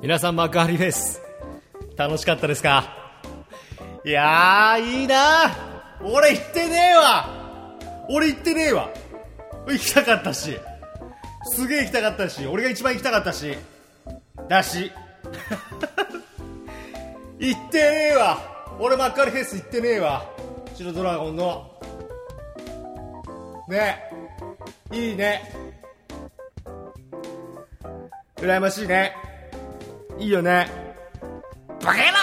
皆さん幕張です。楽しかったですか？いやーいいな。俺行ってねえわ。俺行ってねえわ。行きたかったし。すげえ行きたかったし。俺が一番行きたかったし。だし。行ってねえわ。俺幕張フェス行ってねえわ。白ドラゴンの。ね。いいね。羨ましいね。いいよね。バカ野郎！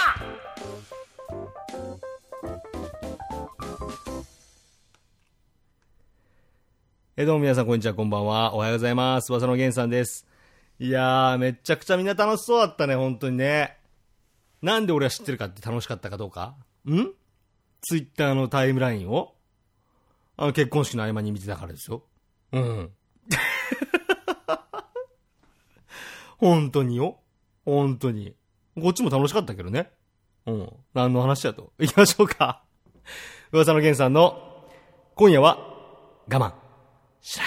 えどうも皆さんこんにちはこんばんは。おはようございます。噂の源さんです。いやーめちゃくちゃみんな楽しそうだったね本当にね。なんで俺は知ってるかって楽しかったかどうか？ん？ツイッターのタイムラインを？あの結婚式の合間に見てたからですよ。うん。本当によ。本当に。こっちも楽しかったけどね。うん。何の話だと。行きましょうか。噂の源さんの、今夜は、我慢、しない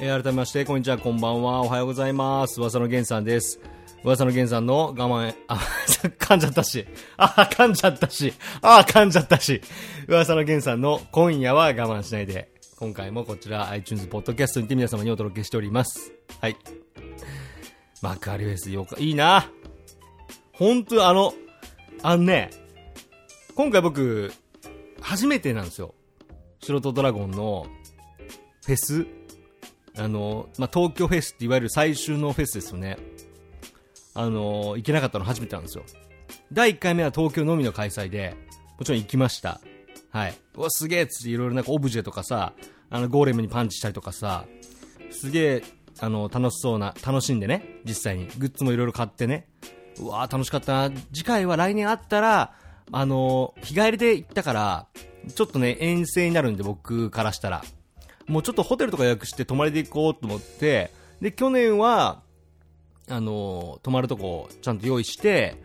えー、改めまして、こんにちは、こんばんは、おはようございます。噂の源さんです。噂の源さんの我慢、あ、噛んじゃったし。あ、噛んじゃったし。あ、噛んじゃったし。噂の源さんの今夜は我慢しないで。今回もこちら iTunes ポッドキャストにて皆様にお届けしております。はい。幕張フェスよか、いいな。本当あの、あのね、今回僕、初めてなんですよ。白とドラゴンのフェスあの、まあ、東京フェスっていわゆる最終のフェスですよね。あの、行けなかったの初めてなんですよ。第1回目は東京のみの開催で、もちろん行きました。はい。うわ、すげえつっていろいろなんかオブジェとかさ、あの、ゴーレムにパンチしたりとかさ、すげえ、あの、楽しそうな、楽しんでね、実際に。グッズもいろいろ買ってね。うわ楽しかったな。次回は来年あったら、あの、日帰りで行ったから、ちょっとね、遠征になるんで僕からしたら。もうちょっとホテルとか予約して泊まりで行こうと思って、で、去年は、あの、泊まるとこちゃんと用意して、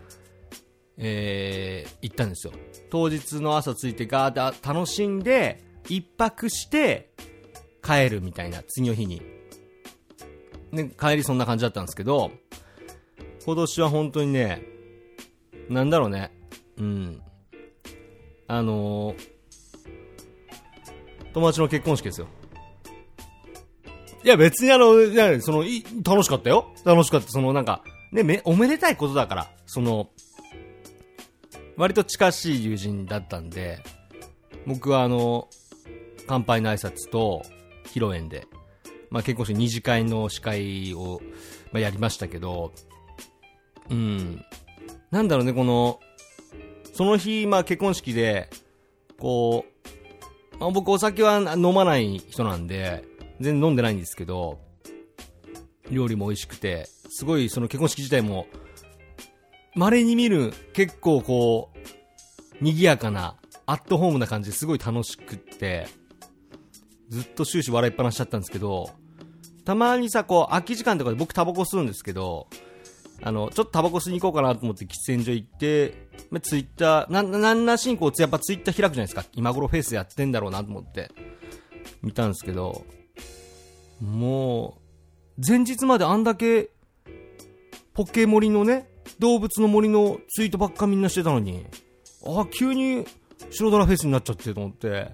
えー、行ったんですよ。当日の朝着いてガーッて楽しんで、一泊して、帰るみたいな、次の日に。で、帰りそんな感じだったんですけど、今年は本当にね、なんだろうね、うん。あのー、友達の結婚式ですよ。いや、別にあの、いや、その、い、楽しかったよ。楽しかった。その、なんか、ね、め、おめでたいことだから、その、割と近しい友人だったんで、僕はあの、乾杯の挨拶と、披露宴で、まあ結婚式二次会の司会を、まあ、やりましたけど、うん、なんだろうね、この、その日、まあ結婚式で、こう、まあ、僕お酒は飲まない人なんで、全然飲んでないんですけど、料理も美味しくて、すごいその結婚式自体も、稀に見る結構こう、賑やかな、アットホームな感じですごい楽しくって、ずっと終始笑いっぱなしちゃったんですけど、たまにさ、こう、空き時間とかで僕タバコ吸うんですけど、あの、ちょっとタバコ吸いに行こうかなと思って喫煙所行って、まあツイッター、な、なんなしにこう、やっぱツイッター開くじゃないですか。今頃フェイスやってんだろうなと思って、見たんですけど、もう、前日まであんだけ、ポケモリのね、動物の森のツイートばっかみんなしてたのに、あ、急に白ドラフェスになっちゃってと思って、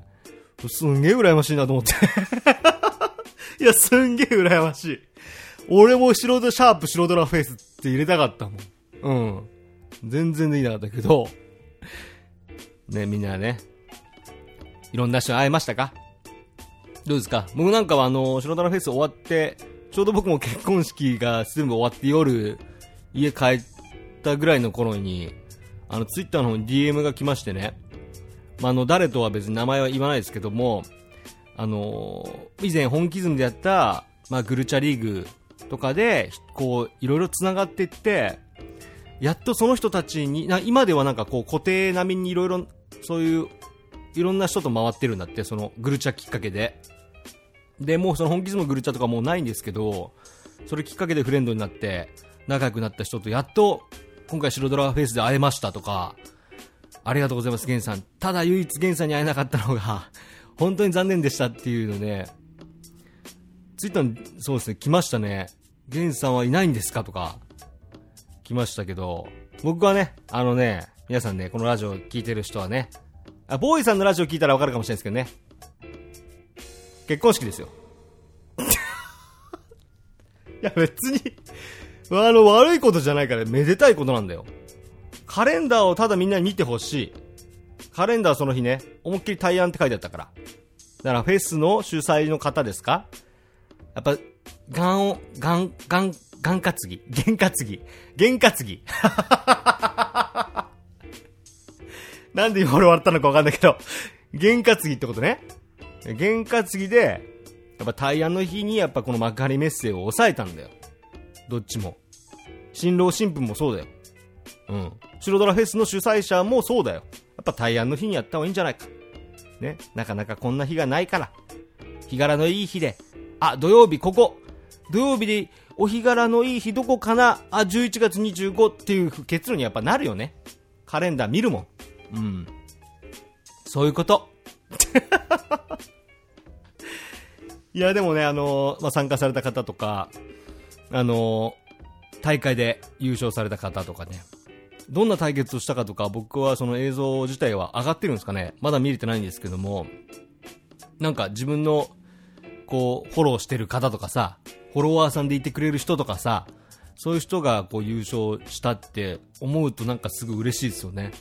すんげえ羨ましいなと思って いや、すんげえ羨ましい。俺も白ドシャープ白ドラフェイスって入れたかったもん。うん。全然できなかったけど、ね、みんなね、いろんな人に会えましたか？どうですか？僕なんかはあの、白虎フェス終わって、ちょうど僕も結婚式が全部終わって夜、家帰ったぐらいの頃に、あの、ツイッターの方に DM が来ましてね、まあ、あの、誰とは別に名前は言わないですけども、あの以前本気ズムでやった、まあ、グルチャリーグとかで、こう、いろいろ繋がっていって、やっとその人たちに、な今ではなんかこう固定並みにいろいろ、そういういろんな人と回ってるんだって、そのグルチャきっかけで。で、もうその本気ズムグルチャとかもうないんですけど、それきっかけでフレンドになって、仲良くなった人とやっと、今回白ドラフェイスで会えましたとか、ありがとうございます、ゲンさん。ただ唯一ゲンさんに会えなかったのが、本当に残念でしたっていうのね、ツイッターに、そうですね、来ましたね。ゲンさんはいないんですかとか、来ましたけど、僕はね、あのね、皆さんね、このラジオ聞いてる人はね、あ、ボーイさんのラジオ聞いたらわかるかもしれないですけどね。結婚式ですよ。いや、別にあの、悪いことじゃないから、めでたいことなんだよ。カレンダーをただみんなに見てほしい。カレンダーその日ね、思いっきり対案って書いてあったから。だからフェスの主催の方ですか？やっぱ、ガンを、ガン、ガン、ガン担ぎ験担ぎ験担ぎ なんで今俺笑ったのかわかんないけど、験担ぎってことね。験担ぎで、やっぱ対案の日にやっぱこの幕張メッセを抑えたんだよ。どっちも。新郎新婦もそうだよ。うん。白ドラフェスの主催者もそうだよ。やっぱ対案の日にやった方がいいんじゃないか。ね。なかなかこんな日がないから。日柄のいい日で。あ、土曜日ここ。土曜日でお日柄のいい日どこかなあ、11月25っていう結論にやっぱなるよね。カレンダー見るもん。うん。そういうこと。いや、でもね、あの、まあ、参加された方とか、あの、大会で優勝された方とかね、どんな対決をしたかとか、僕はその映像自体は上がってるんですかねまだ見れてないんですけども、なんか自分の、こう、フォローしてる方とかさ、フォロワーさんでいてくれる人とかさ、そういう人がこう優勝したって思うとなんかすぐ嬉しいですよね。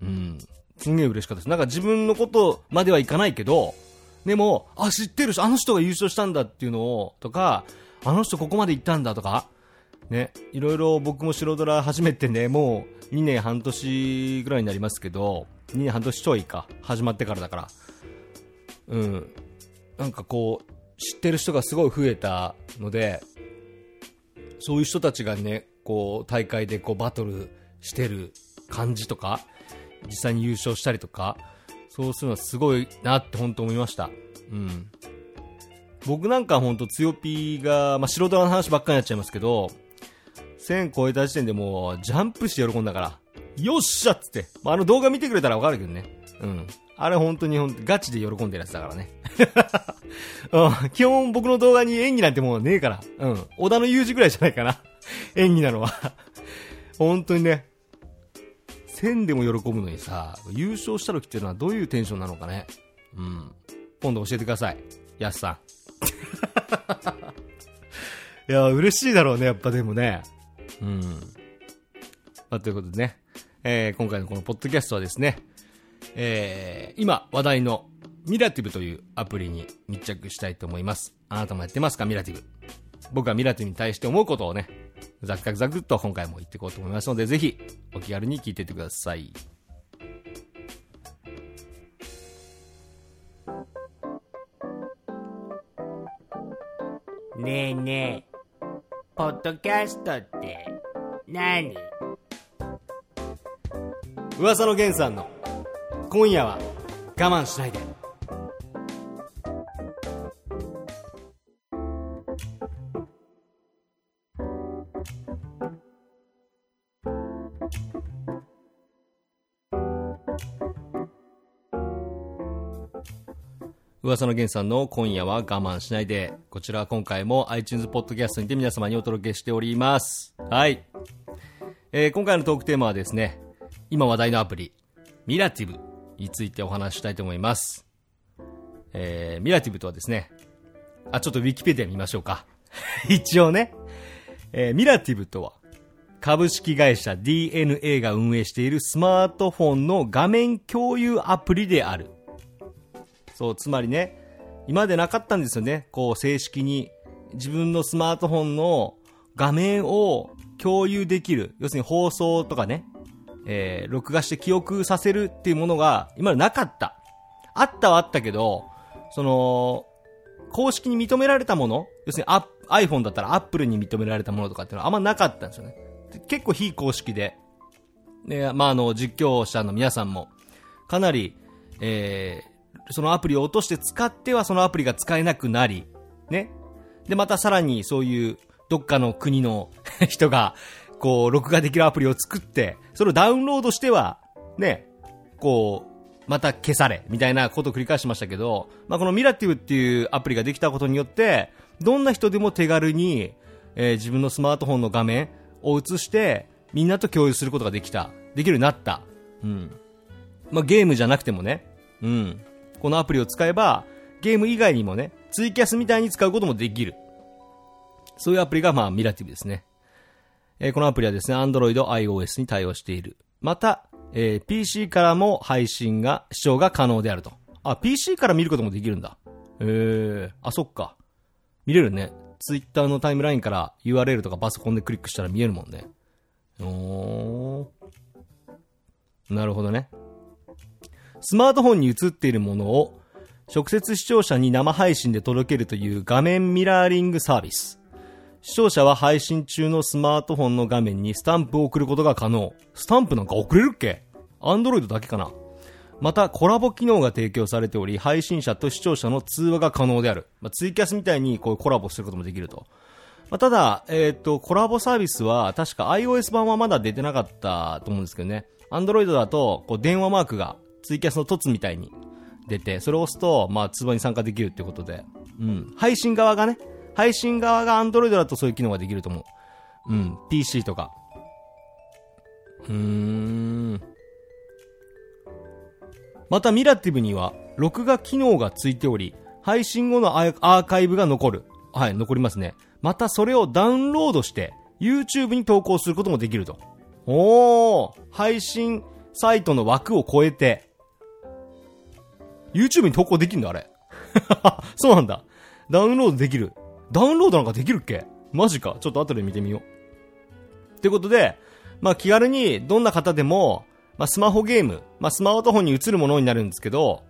うん。すんげえ嬉しかったです。なんか自分のことまではいかないけど、でも、あ、知ってるし、あの人が優勝したんだっていうのを、とか、あの人ここまで行ったんだとか、ね、いろいろ僕も白ドラ始めてね、もう2年半年ぐらいになりますけど、2年半年ちょいか、始まってからだから。うん。なんかこう、知ってる人がすごい増えたので、そういう人たちがね、こう、大会でこう、バトルしてる感じとか、実際に優勝したりとか、そうするのはすごいなって本当思いました。うん。僕なんか本当強ピーが、まあ、素人の話ばっかりになっちゃいますけど、1000超えた時点でもう、ジャンプして喜んだから、よっしゃっつって、まあ、あの動画見てくれたらわかるけどね。うん。あれ本当にガチで喜んでるやつだからね。うん、基本僕の動画に演技なんてもうねえから。うん。小田の裕二ぐらいじゃないかな。演技なのは。本当にね。1000でも喜ぶのにさ、優勝した時っていうのはどういうテンションなのかね。うん。今度教えてください。やすさん。いや、嬉しいだろうね、やっぱでもね。うん。まあ、ということでね。えー、今回のこのポッドキャストはですね、えー、今話題のミラティブというアプリに密着したいと思います。あなたもやってますかミラティブ？僕はミラティブに対して思うことをね、ザクザクザクっと今回も言っていこうと思いますので、ぜひお気軽に聞いていってください。ねえねえ、ポッドキャストって何？噂のゲンさんの今夜は我慢しないで噂の源さんの今夜は我慢しないで、こちらは今回も iTunes ポッドキャストにて皆様にお届けしております。はい。えー、今回のトークテーマはですね、今話題のアプリ、ミラティブについてお話ししたいと思います。えー、ミラティブとはですね、あ、ちょっとウィキペディア見ましょうか。一応ね、えー、ミラティブとは、株式会社 DNA が運営しているスマートフォンの画面共有アプリである。そう、つまりね、今までなかったんですよね。こう、正式に自分のスマートフォンの画面を共有できる。要するに放送とかね、えー、録画して記憶させるっていうものが今までなかった。あったはあったけど、その、公式に認められたもの要するに iPhone だったら Apple に認められたものとかっていうのはあんまなかったんですよね。結構非公式で。で、まあ、あの、実況者の皆さんも、かなり、えー、そのアプリを落として使ってはそのアプリが使えなくなり、ね。で、またさらにそういうどっかの国の 人が、こう、録画できるアプリを作って、それをダウンロードしては、ね、こう、また消され、みたいなことを繰り返しましたけど、まあ、このミラティブっていうアプリができたことによって、どんな人でも手軽に、えー、自分のスマートフォンの画面を映して、みんなと共有することができた。できるようになった。うん。まあ、ゲームじゃなくてもね、うん。このアプリを使えば、ゲーム以外にもね、ツイキャスみたいに使うこともできる。そういうアプリが、まあ、ミラティブですね。えー、このアプリはですね、Android、iOS に対応している。また、えー、PC からも配信が、視聴が可能であると。あ、PC から見ることもできるんだ。えー、あ、そっか。見れるね。Twitter のタイムラインから URL とかパソコンでクリックしたら見えるもんね。おー。なるほどね。スマートフォンに映っているものを直接視聴者に生配信で届けるという画面ミラーリングサービス。視聴者は配信中のスマートフォンの画面にスタンプを送ることが可能。スタンプなんか送れるっけ？アンドロイドだけかなまた、コラボ機能が提供されており、配信者と視聴者の通話が可能である。まあ、ツイキャスみたいにこうコラボすることもできると。まあ、ただ、えっ、ー、と、コラボサービスは、確か iOS 版はまだ出てなかったと思うんですけどね。Android だと、こう、電話マークが、ツイキャスの凸みたいに出て、それを押すと、まあ、通話に参加できるってことで。うん。配信側がね、配信側が Android だとそういう機能ができると思う。うん、PC とか。うーん。またミラティブには、録画機能がついており、配信後のアーカイブが残る。はい、残りますね。またそれをダウンロードして、YouTube に投稿することもできると。おー、配信サイトの枠を超えて、YouTube に投稿できるんだ、あれ。そうなんだ。ダウンロードできる。ダウンロードなんかできるっけ？マジか。ちょっと後で見てみよう。ってことで、まあ気軽にどんな方でも、まあスマホゲーム、まあスマートフォンに映るものになるんですけど、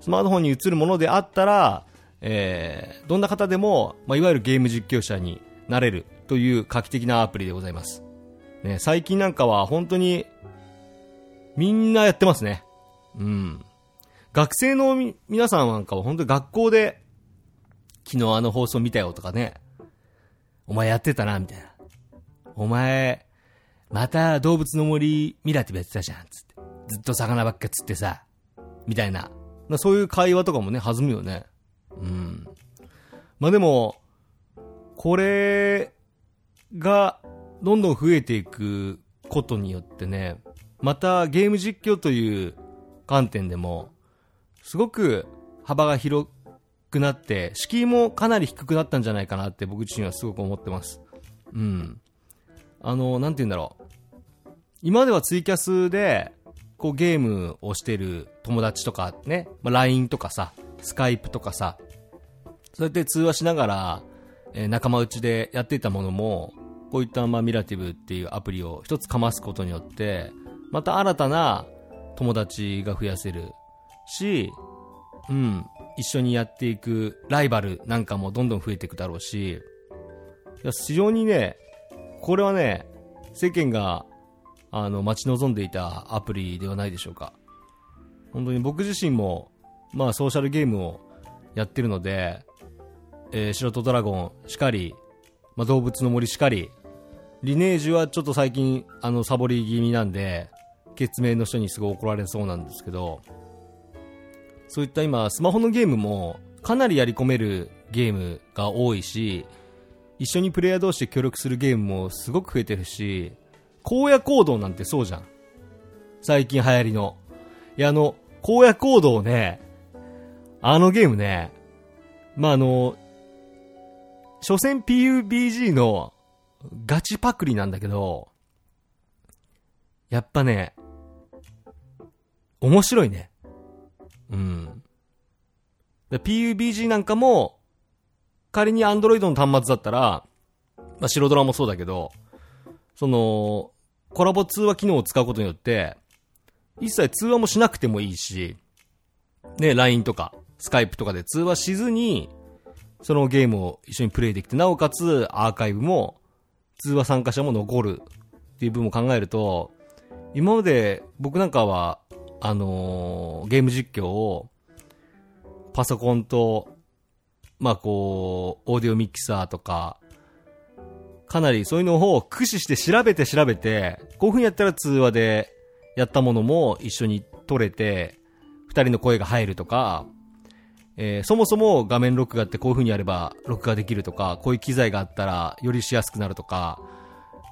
スマートフォンに映るものであったら、えー、どんな方でも、まあいわゆるゲーム実況者になれるという画期的なアプリでございます。ね、最近なんかは本当に、みんなやってますね。うん。学生のみ皆さんなんかは本当に学校で昨日あの放送見たよとかね。お前やってたな、みたいな。お前、また動物の森ミラティブやってたじゃん、つって。ずっと魚ばっか釣ってさ、みたいな。そういう会話とかもね、弾むよね。うん。まあでも、これがどんどん増えていくことによってね、またゲーム実況という観点でも、すごく幅が広くなって、敷居もかなり低くなったんじゃないかなって僕自身はすごく思ってます。うん。あの、なんて言うんだろう。今ではツイキャスで、こうゲームをしてる友達とかね、まあ、LINE とかさ、スカイプとかさ、そうやって通話しながら、えー、仲間内でやっていたものも、こういったまあミラティブっていうアプリを一つかますことによって、また新たな友達が増やせるし、うん、一緒にやっていくライバルなんかもどんどん増えていくだろうし、いや、非常にね、これはね、世間が、あの、待ち望んでいたアプリではないでしょうか。本当に僕自身も、まあ、ソーシャルゲームをやってるので、えー、白とドラゴンしかり、まあ、動物の森しかり、リネージュはちょっと最近、あの、サボり気味なんで、決明の人にすごい怒られそうなんですけど、そういった今、スマホのゲームもかなりやり込めるゲームが多いし、一緒にプレイヤー同士で協力するゲームもすごく増えてるし、荒野行動なんてそうじゃん。最近流行りの。いや、あの、荒野行動ね、あのゲームね、まあ、あの、所詮 PUBG のガチパクリなんだけど、やっぱね、面白いね。うん。PUBG なんかも、仮に Android の端末だったら、まあ、白ドラもそうだけど、その、コラボ通話機能を使うことによって、一切通話もしなくてもいいし、ね、LINE とか、Skype とかで通話しずに、そのゲームを一緒にプレイできて、なおかつアーカイブも、通話参加者も残るっていう部分を考えると、今まで僕なんかはあのーゲーム実況を、パソコンと、まあこう、オーディオミキサーとか、かなりそういうのを駆使して調べて調べて、こういう風にやったら通話でやったものも一緒に撮れて、二人の声が入るとか、えーそもそも画面録画ってこういう風にやれば録画できるとか、こういう機材があったらよりしやすくなるとか、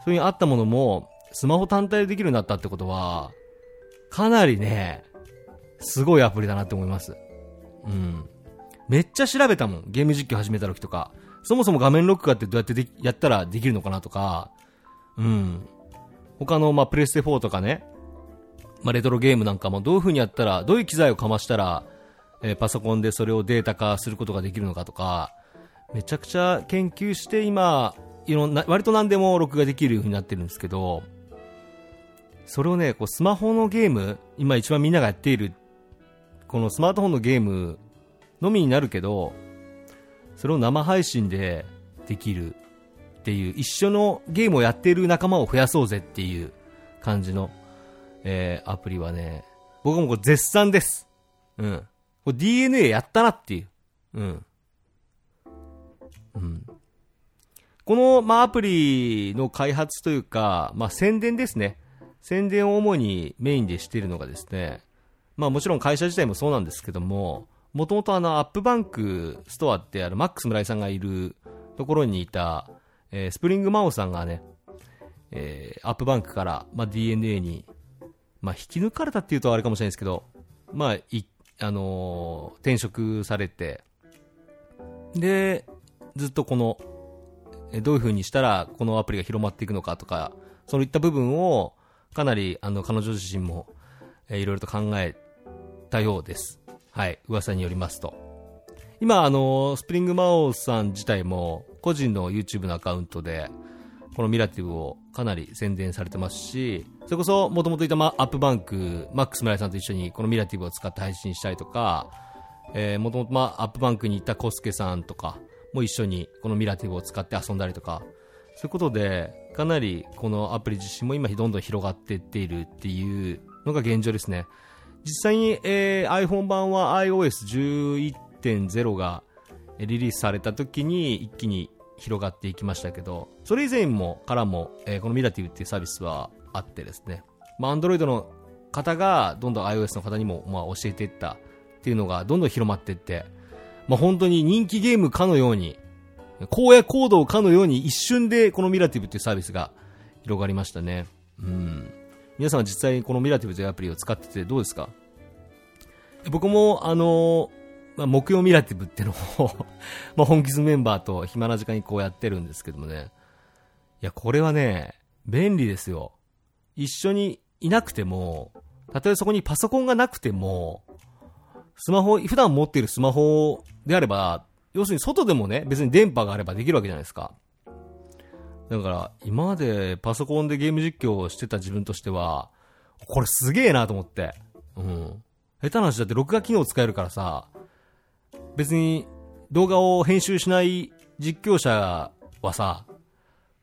そういうあったものもスマホ単体でできるようになったってことは、かなりね、すごいアプリだなって思います。うん。めっちゃ調べたもん。ゲーム実況始めた時とか。そもそも画面録画ってどうやってでやったらできるのかなとか、うん。他の、まあ、プレステ4とかね、まあ、レトロゲームなんかもどういう風にやったら、どういう機材をかましたら、えーパソコンでそれをデータ化することができるのかとか、めちゃくちゃ研究して今、いろんな、割と何でも録画できるようになってるんですけど、それをね、こうスマホのゲーム、今一番みんながやっている、このスマートフォンのゲームのみになるけど、それを生配信でできるっていう、一緒のゲームをやっている仲間を増やそうぜっていう感じの、えーアプリはね、僕もこれ絶賛です。うん。これ DNA やったなっていう。うん。うん。この、まあ、アプリの開発というか、まあ、宣伝ですね。宣伝を主にメインでしているのがですね、まあもちろん会社自体もそうなんですけども、もともとあの AppBank Store ってあるマックス村井さんがいるところにいた、えースプリングマオさんがね、えー AppBank から、まあ、 DeNA に、まあ引き抜かれたっていうとあれかもしれないですけど、まあ、い、あのー転職されて、で、ずっとこの、えーどういう風にしたらこのアプリが広まっていくのかとか、そういった部分を、かなり、あの、彼女自身も、えーいろいろと考えたようです。はい、噂によりますと。今、あの、スプリングマオさん自体も、個人の YouTube のアカウントで、このミラティブをかなり宣伝されてますし、それこそ、もともといた、アップバンク、マックス村井さんと一緒にこのミラティブを使って配信したりとか、えー、もともと、まあ、アップバンクに行ったコスケさんとかも一緒にこのミラティブを使って遊んだりとか、そういうことで、かなりこのアプリ自身も今どんどん広がっていっているっていうのが現状ですね。実際に、えー iPhone 版は iOS11.0 がリリースされた時に一気に広がっていきましたけど、それ以前もからも、えーこのミラティブっていうサービスはあってですね、まあ、Android の方がどんどん iOS の方にも、まあ、教えていったっていうのがどんどん広まっていって、まあ、本当に人気ゲームかのように、荒野行動かのように一瞬でこのミラティブっていうサービスが広がりましたね。うん。皆さんは実際にこのミラティブというアプリを使っててどうですか？僕もあのまあ、木曜ミラティブってのを まあ、本気ズメンバーと暇な時間にこうやってるんですけどもね。いや、これはね、便利ですよ。一緒にいなくても、たとえそこにパソコンがなくても、スマホ、普段持っているスマホであれば、要するに外でもね、別に電波があればできるわけじゃないですか。だから、今までパソコンでゲーム実況をしてた自分としては、これすげえなと思って。うん。下手な話だって録画機能使えるからさ、別に動画を編集しない実況者はさ、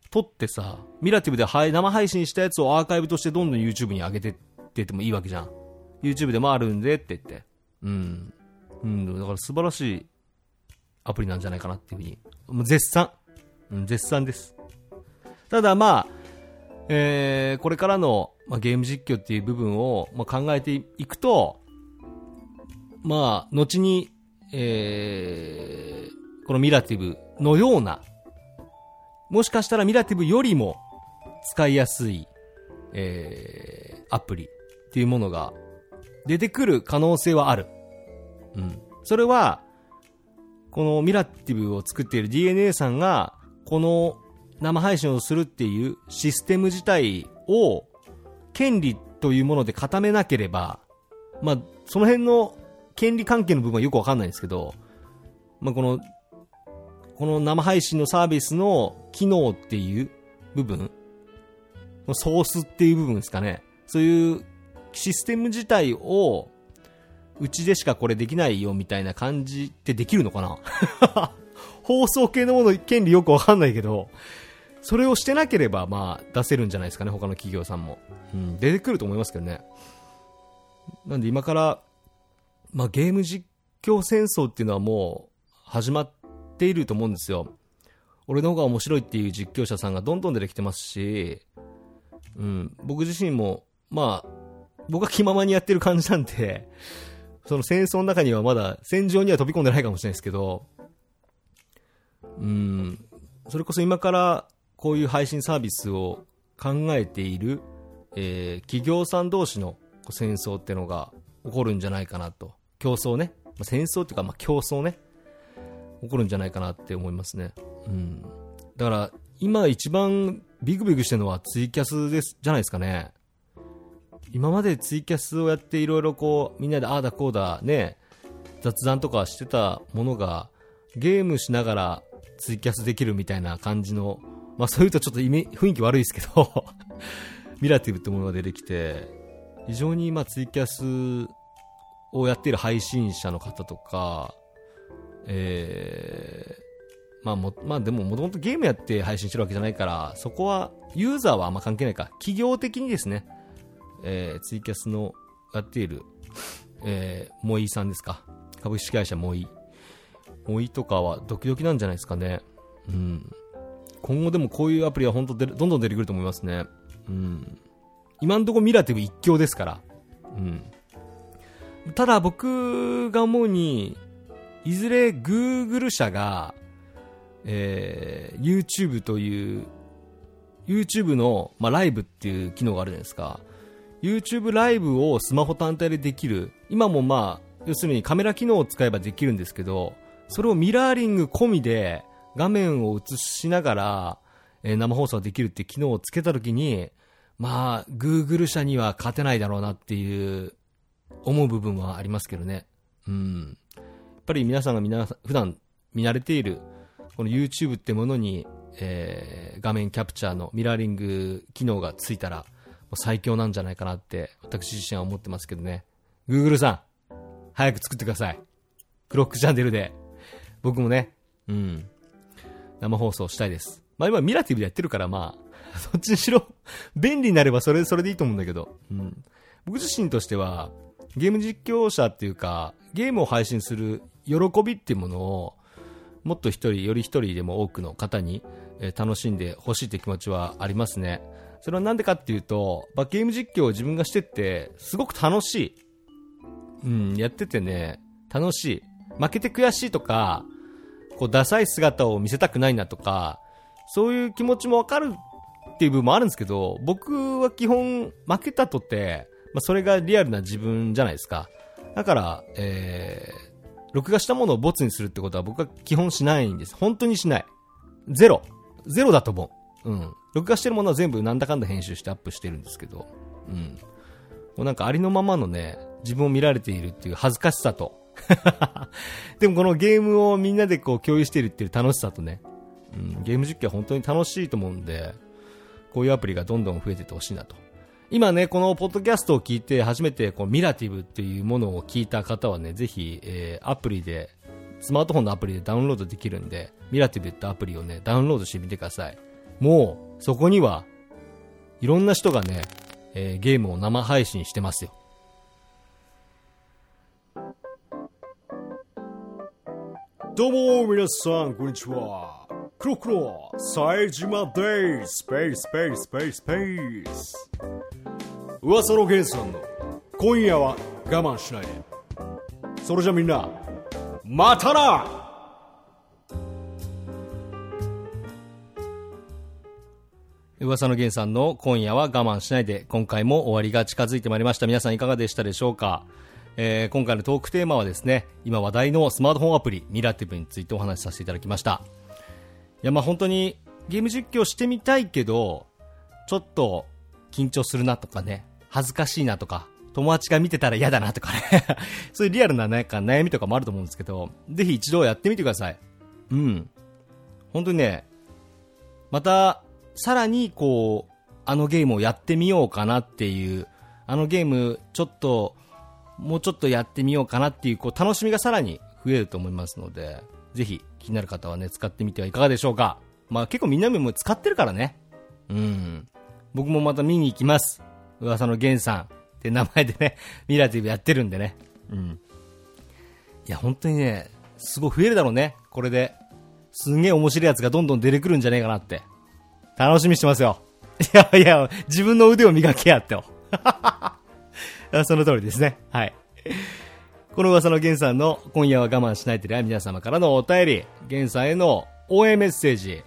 撮ってさ、ミラティブで生配信したやつをアーカイブとしてどんどん YouTube に上げてって言ってもいいわけじゃん。YouTube でもあるんでって言って。うん。うん、だから素晴らしいアプリなんじゃないかなっていうふうに。もう絶賛。うん、絶賛です。ただまあ、えー、これからの、まあ、ゲーム実況っていう部分を、まあ、考えていくと、まあ、後に、えー、このミラティブのような、もしかしたらミラティブよりも使いやすい、えー、アプリっていうものが出てくる可能性はある。うん。それは、このミラティブを作っている DNA さんが、この生配信をするっていうシステム自体を、権利というもので固めなければ、まあ、その辺の権利関係の部分はよくわかんないんですけど、まあ、この、この生配信のサービスの機能っていう部分、ソースっていう部分ですかね。そういうシステム自体を、うちでしかこれできないよみたいな感じってできるのかな？放送系のもの、権利よくわかんないけど、それをしてなければ、まあ、出せるんじゃないですかね、他の企業さんも。うん、出てくると思いますけどね。なんで今から、まあ、ゲーム実況戦争っていうのはもう始まっていると思うんですよ。俺の方が面白いっていう実況者さんがどんどん出てきてますし、うん、僕自身も、まあ、僕は気ままにやってる感じなんで、その戦争の中にはまだ戦場には飛び込んでないかもしれないですけど、うん、それこそ今からこういう配信サービスを考えている、えー企業さん同士の戦争ってのが起こるんじゃないかなと。競争ね。まあ戦争っていうか、まあ競争ね。起こるんじゃないかなって思いますね。うん。だから、今一番ビクビクしてるのはツイキャスです、じゃないですかね。今までツイキャスをやっていろいろこう、みんなでああだこうだね、雑談とかしてたものが、ゲームしながらツイキャスできるみたいな感じの、まあそういうとちょっと雰囲気悪いですけど、ミラティブってものが出てきて、非常にまツイキャスをやっている配信者の方とか、えー、まあも、まあでももともとゲームやって配信してるわけじゃないから、そこは、ユーザーはあんま関係ないか。企業的にですね、えー、ツイキャスのやっている、えー、モイさんですか。株式会社モイ。モイとかはドキドキなんじゃないですかね。うん。今後でもこういうアプリは本当出るどんどん出てくると思いますね。うん。今んとこミラティブ一強ですから。うん。ただ僕が思うに、いずれ Google 社が、えー YouTube という、YouTube の、まあ、ライブっていう機能があるじゃないですか。YouTube ライブをスマホ単体でできる。今もまあ、要するにカメラ機能を使えばできるんですけど、それをミラーリング込みで画面を映しながら、えー生放送できるって機能をつけたときに、まあ、Google 社には勝てないだろうなっていう思う部分はありますけどね。うん。やっぱり皆さんがみな普段見慣れている、この YouTube ってものに、えー画面キャプチャーのミラーリング機能がついたら、最強なんじゃないかなって、私自身は思ってますけどね。Google さん、早く作ってください。クロックチャンネルで。僕もね、うん。生放送したいです。まあ今ミラティブでやってるからまあ、そっちにしろ、便利になればそれ、それでいいと思うんだけど、うん。僕自身としては、ゲーム実況者っていうか、ゲームを配信する喜びっていうものを、もっと一人、より一人でも多くの方に、え楽しんでほしいって気持ちはありますね。それはなんでかっていうと、まあ、ゲーム実況を自分がしてって、すごく楽しい。うん、やっててね、楽しい。負けて悔しいとか、こう、ダサい姿を見せたくないなとか、そういう気持ちもわかるっていう部分もあるんですけど、僕は基本、負けたとて、まあ、それがリアルな自分じゃないですか。だから、えー、録画したものをボツにするってことは僕は基本しないんです。本当にしない。ゼロ。ゼロだと思う。うん。録画してるものは全部なんだかんだ編集してアップしてるんですけど、うん。もうなんかありのままのね、自分を見られているっていう恥ずかしさと、でもこのゲームをみんなでこう共有しているっていう楽しさとね、うん、ゲーム実況は本当に楽しいと思うんで、こういうアプリがどんどん増えててほしいなと。今ね、このポッドキャストを聞いて初めてこうミラティブっていうものを聞いた方はね、ぜひ、えーアプリで、スマートフォンのアプリでダウンロードできるんで、ミラティブってアプリをね、ダウンロードしてみてください。もう、そこには、いろんな人がね、えーゲームを生配信してますよ。どうも、皆さん、こんにちは。クロクロ、冴島です。スペース、スペース、スペース、スペース。噂のゲンさんの、今夜は我慢しないで。それじゃみんな、またな噂のゲンさんの今夜は我慢しないで、今回も終わりが近づいてまいりました。皆さんいかがでしたでしょうか？えー今回のトークテーマはですね、今話題のスマートフォンアプリ、ミラティブについてお話しさせていただきました。いや、まあ本当にゲーム実況してみたいけど、ちょっと緊張するなとかね、恥ずかしいなとか、友達が見てたら嫌だなとかね、そういうリアルななんか悩みとかもあると思うんですけど、ぜひ一度やってみてください。うん。本当にね、また、さらにこう、あのゲームをやってみようかなっていう、あのゲームちょっと、もうちょっとやってみようかなっていう、こう、楽しみがさらに増えると思いますので、ぜひ気になる方はね、使ってみてはいかがでしょうか。まあ結構みんなも使ってるからね。うん。僕もまた見に行きます。噂のゲンさん。って名前でね、ミラティブやってるんでね。うん。いや、本当にね、すごい増えるだろうね、これで。すんげえ面白いやつがどんどん出てくるんじゃねえかなって。楽しみしてますよ。いやいや、自分の腕を磨けやって。その通りですね。はい。この噂のゲンさんの今夜は我慢しないとでる皆様からのお便り、ゲンさんへの応援メッセージ、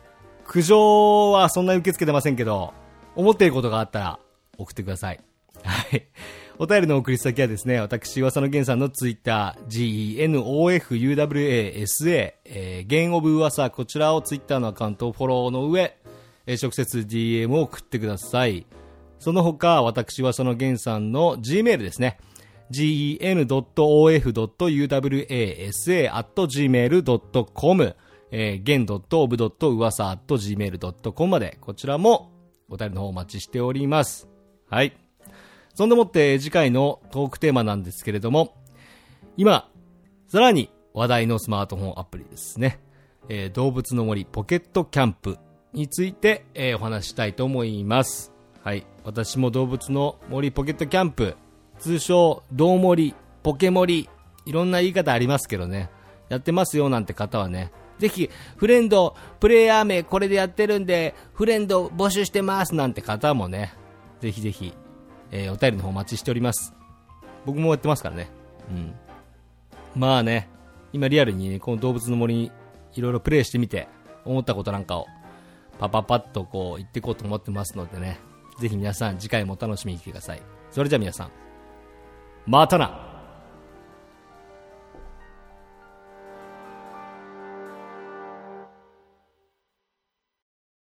苦情はそんなに受け付けてませんけど、思っていることがあったら送ってください。はい。お便りの送り先はですね、私、噂の源さんのツイッター、genofuwasa、えー、ゲンオブ噂、こちらをツイッターのアカウントをフォローの上、えー、直接 DM を送ってください。その他、私はその源さんの Gmail ですね。gen.of.uwasa.gmail.com えー、gen.of.uwasa.gmail.com まで、こちらもお便りの方お待ちしております。はい。そんでもって次回のトークテーマなんですけれども、今、さらに話題のスマートフォンアプリですね。えー、動物の森ポケットキャンプについて、えー、お話したいと思います。はい。私も動物の森ポケットキャンプ、通称、どう森、ポケ森、いろんな言い方ありますけどね。やってますよなんて方はね、ぜひ、フレンド、プレイヤー名これでやってるんで、フレンド募集してますなんて方もね、ぜひぜひえー、お便りの方お待ちしております。僕もやってますからね。うん。まあね、今リアルにね、この動物の森にいろいろプレイしてみて、思ったことなんかを、パパパッとこう行っていこうと思ってますのでね、ぜひ皆さん次回もお楽しみにしてください。それじゃあ皆さん、またな